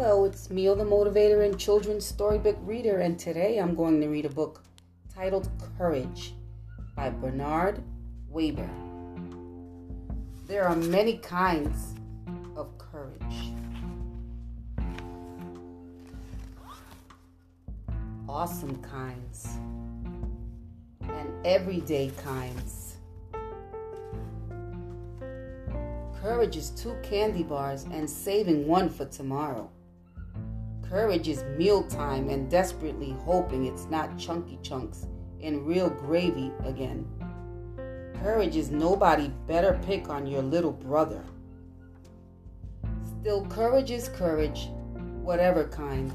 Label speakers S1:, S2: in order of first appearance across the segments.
S1: Hello, it's Mio the Motivator and Children's Storybook Reader, and today I'm going to read a book titled Courage by Bernard Waber. There are many kinds of courage. Awesome kinds and everyday kinds. Courage is two candy bars and saving one for tomorrow. Courage is mealtime and desperately hoping it's not chunky chunks and real gravy again. Courage is nobody better pick on your little brother. Still, courage is courage, whatever kind.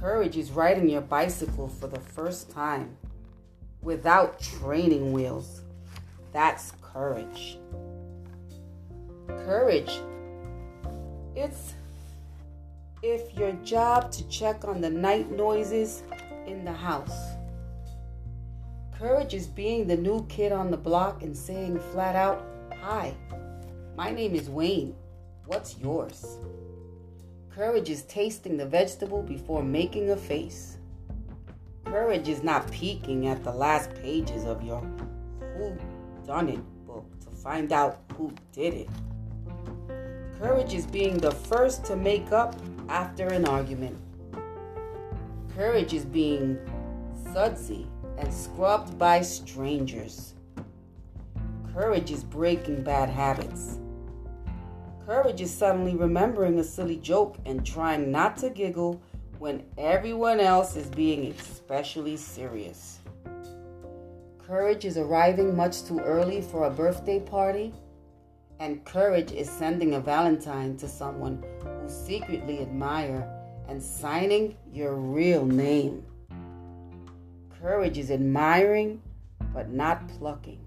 S1: Courage is riding your bicycle for the first time without training wheels. That's courage courage. It's if your job to check on the night noises in the house. Courage is being the new kid on the block and saying flat out, Hi, my name is Wayne. What's yours? Courage is tasting the vegetable before making a face. Courage is not peeking at the last pages of your Who Done It book to find out who did it. Courage is being the first to make up after an argument. Courage is being sudsy and scrubbed by strangers. Courage is breaking bad habits. Courage is suddenly remembering a silly joke and trying not to giggle when everyone else is being especially serious. Courage is arriving much too early for a birthday party and courage is sending a Valentine to someone secretly admire and signing your real name. Courage is admiring but not plucking.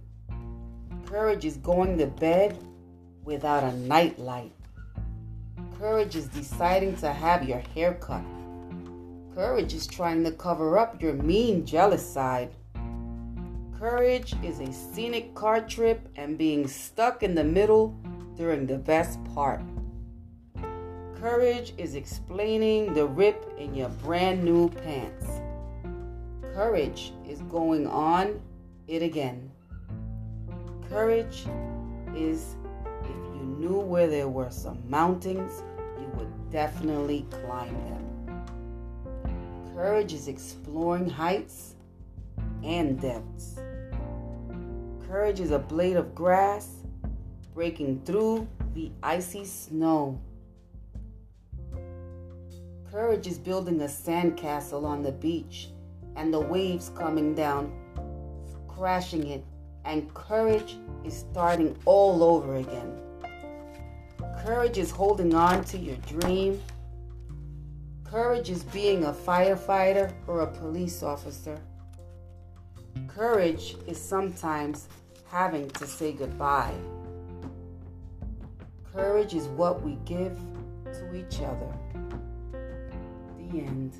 S1: Courage is going to bed without a nightlight. Courage is deciding to have your hair cut. Courage is trying to cover up your mean, jealous side. Courage is a scenic car trip and being stuck in the middle during the best part. Courage is explaining the rip in your brand new pants. Courage is going on it again. Courage is if you knew where there were some mountains, you would definitely climb them. Courage is exploring heights and depths. Courage is a blade of grass breaking through the icy snow. Courage is building a sandcastle on the beach and the waves coming down, crashing it, and courage is starting all over again. Courage is holding on to your dream. Courage is being a firefighter or a police officer. Courage is sometimes having to say goodbye. Courage is what we give to each other end.